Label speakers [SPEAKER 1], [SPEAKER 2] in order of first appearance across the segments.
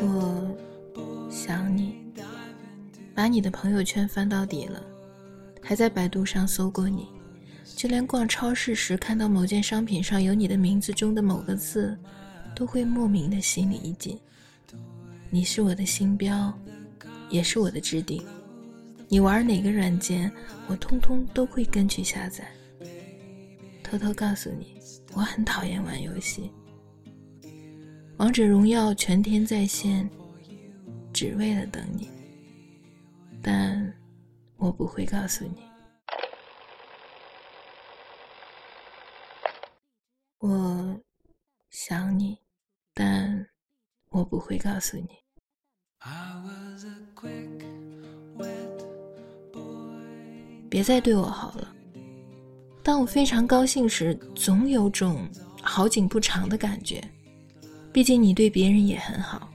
[SPEAKER 1] 我想你，把你的朋友圈翻到底了，还在百度上搜过你，就连逛超市时看到某件商品上有你的名字中的某个字，都会莫名的心里一紧。你是我的星标，也是我的置顶。你玩哪个软件，我通通都会跟去下载。偷偷告诉你，我很讨厌玩游戏。王者荣耀全天在线，只为了等你。但我不会告诉你，我想你，但我不会告诉你。别再对我好了。当我非常高兴时，总有种好景不长的感觉。毕竟你对别人也很好，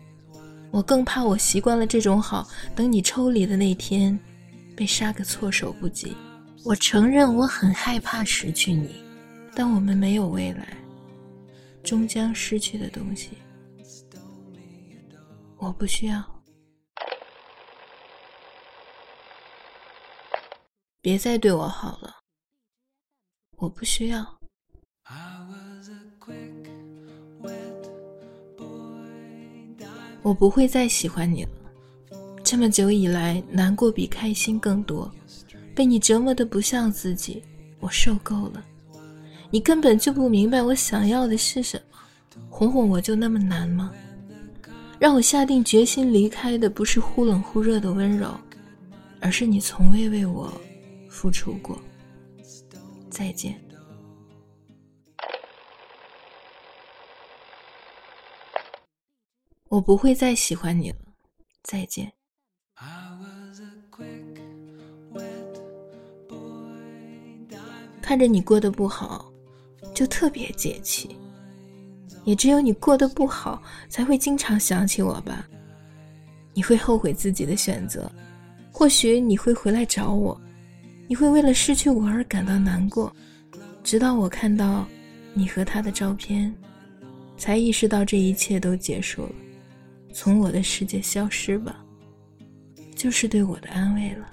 [SPEAKER 1] 我更怕我习惯了这种好，等你抽离的那天，被杀个措手不及。我承认我很害怕失去你，但我们没有未来，终将失去的东西，我不需要。别再对我好了，我不需要。我不会再喜欢你了。这么久以来，难过比开心更多，被你折磨的不像自己，我受够了。你根本就不明白我想要的是什么，哄哄我就那么难吗？让我下定决心离开的不是忽冷忽热的温柔，而是你从未为我付出过。再见。我不会再喜欢你了，再见。看着你过得不好，就特别解气。也只有你过得不好，才会经常想起我吧。你会后悔自己的选择，或许你会回来找我，你会为了失去我而感到难过，直到我看到你和他的照片，才意识到这一切都结束了。从我的世界消失吧，就是对我的安慰了。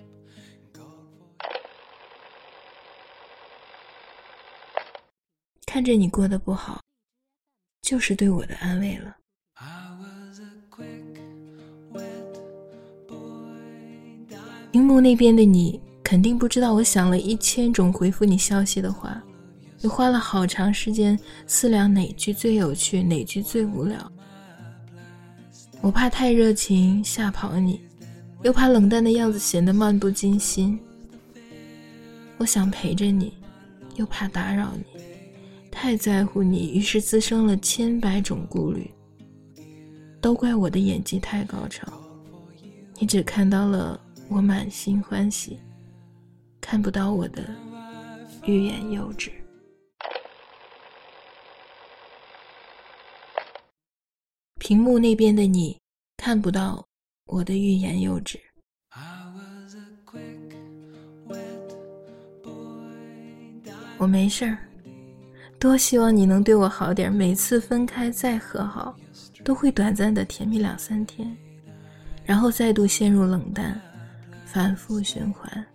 [SPEAKER 1] 看着你过得不好，就是对我的安慰了。屏幕那边的你肯定不知道，我想了一千种回复你消息的话，又花了好长时间思量哪句最有趣，哪句最无聊。我怕太热情吓跑你，又怕冷淡的样子显得漫不经心。我想陪着你，又怕打扰你，太在乎你，于是滋生了千百种顾虑。都怪我的演技太高超，你只看到了我满心欢喜，看不到我的欲言又止。屏幕那边的你看不到我的欲言又止。我没事儿，多希望你能对我好点。每次分开再和好，都会短暂的甜蜜两三天，然后再度陷入冷淡，反复循环。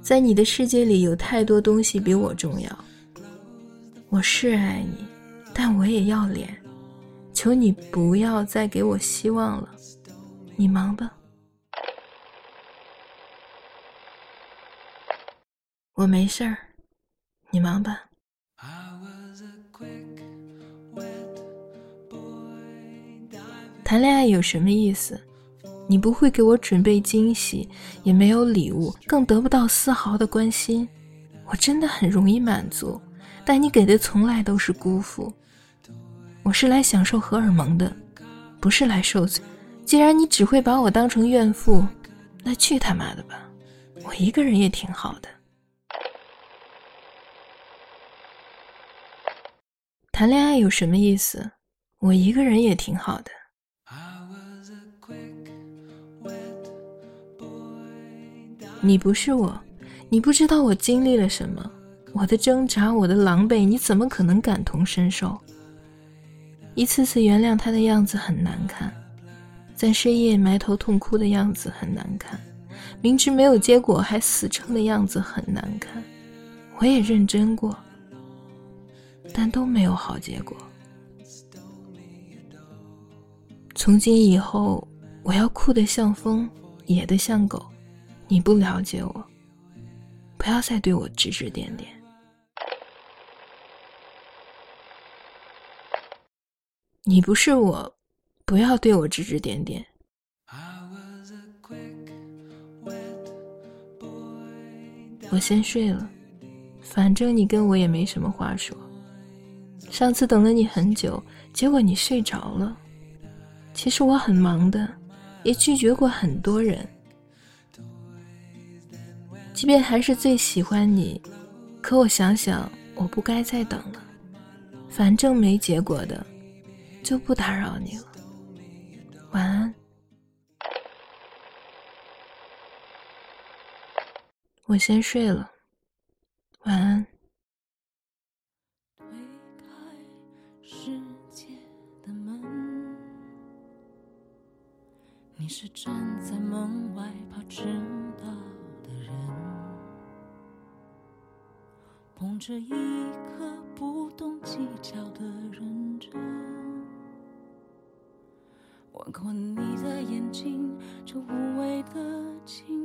[SPEAKER 1] 在你的世界里，有太多东西比我重要。我是爱你，但我也要脸。求你不要再给我希望了，你忙吧，我没事儿，你忙吧。谈恋爱有什么意思？你不会给我准备惊喜，也没有礼物，更得不到丝毫的关心。我真的很容易满足，但你给的从来都是辜负。我是来享受荷尔蒙的，不是来受罪。既然你只会把我当成怨妇，那去他妈的吧！我一个人也挺好的。谈恋爱有什么意思？我一个人也挺好的。你不是我，你不知道我经历了什么，我的挣扎，我的狼狈，你怎么可能感同身受？
[SPEAKER 2] 一次次原谅他的样子很难看，在深夜埋头痛哭的样子很难看，明知没有结果还死撑的样子很难看。我也认真过，但都没有好结果。从今以后，我要酷得像风，野的像狗。你不了解我，不要再对我指指点点。你不是我，不要对我指指点点。我先睡了，反正你跟我也没什么话说。上次等了你很久，结果你睡着了。其实我很忙的，也拒绝过很多人。即便还是最喜欢你，可我想想，我不该再等了。反正没结果的，就不打扰你了。晚安。我先睡了。晚安。你是站在门外怕迟到的人。捧着一吻过你的眼睛，这无畏的情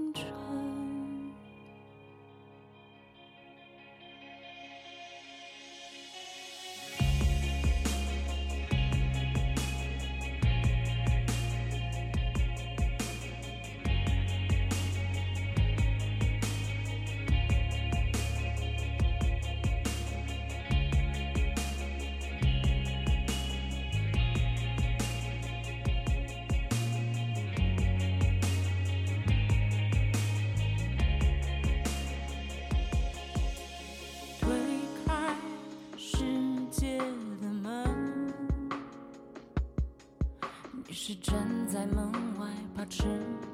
[SPEAKER 2] 站在门外怕迟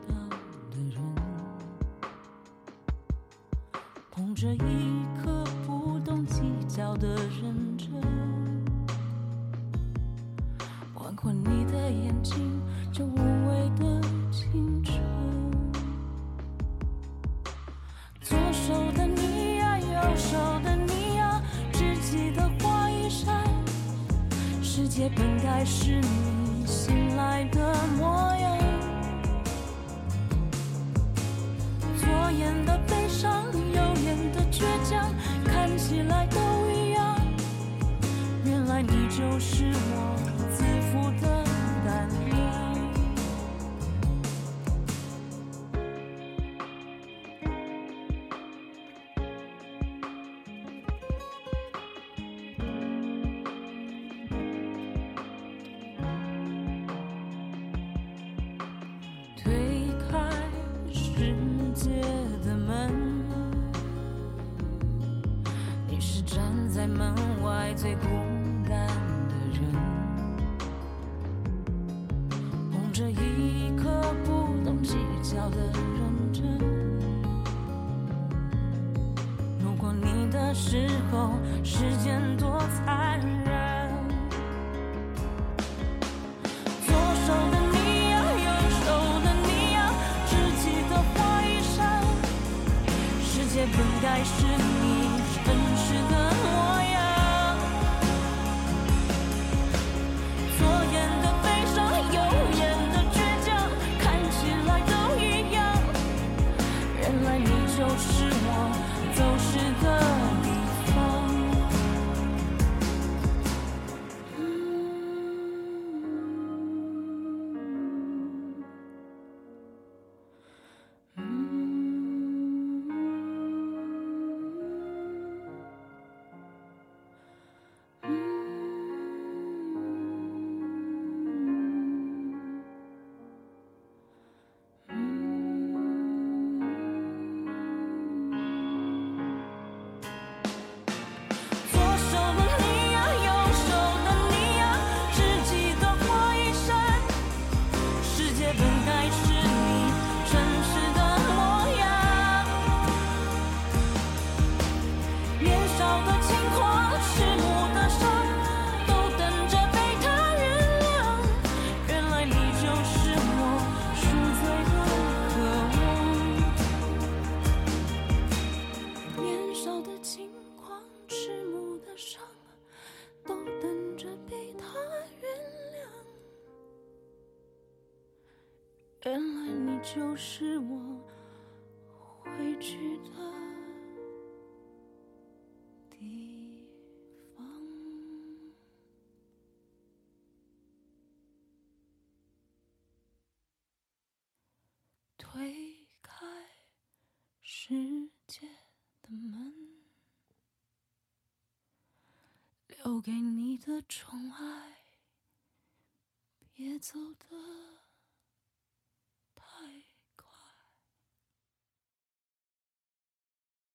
[SPEAKER 2] 到的人，捧着一颗不懂计较的认真，换过你的眼睛，这无畏的青春。左手的你呀，右手的你呀，只记得花一扇，世界本该是你。醒来的模样，左眼的悲伤，右眼的倔强，看起来都一样。原来你就是我最孤单的人，捧着一颗不懂计较的认真。路过你的时候，时间多残忍。左手的你呀，右手的你呀，只记得花一扇，世界本该是就是我回去的地方。推开世界的门，留给你的宠爱，别走的。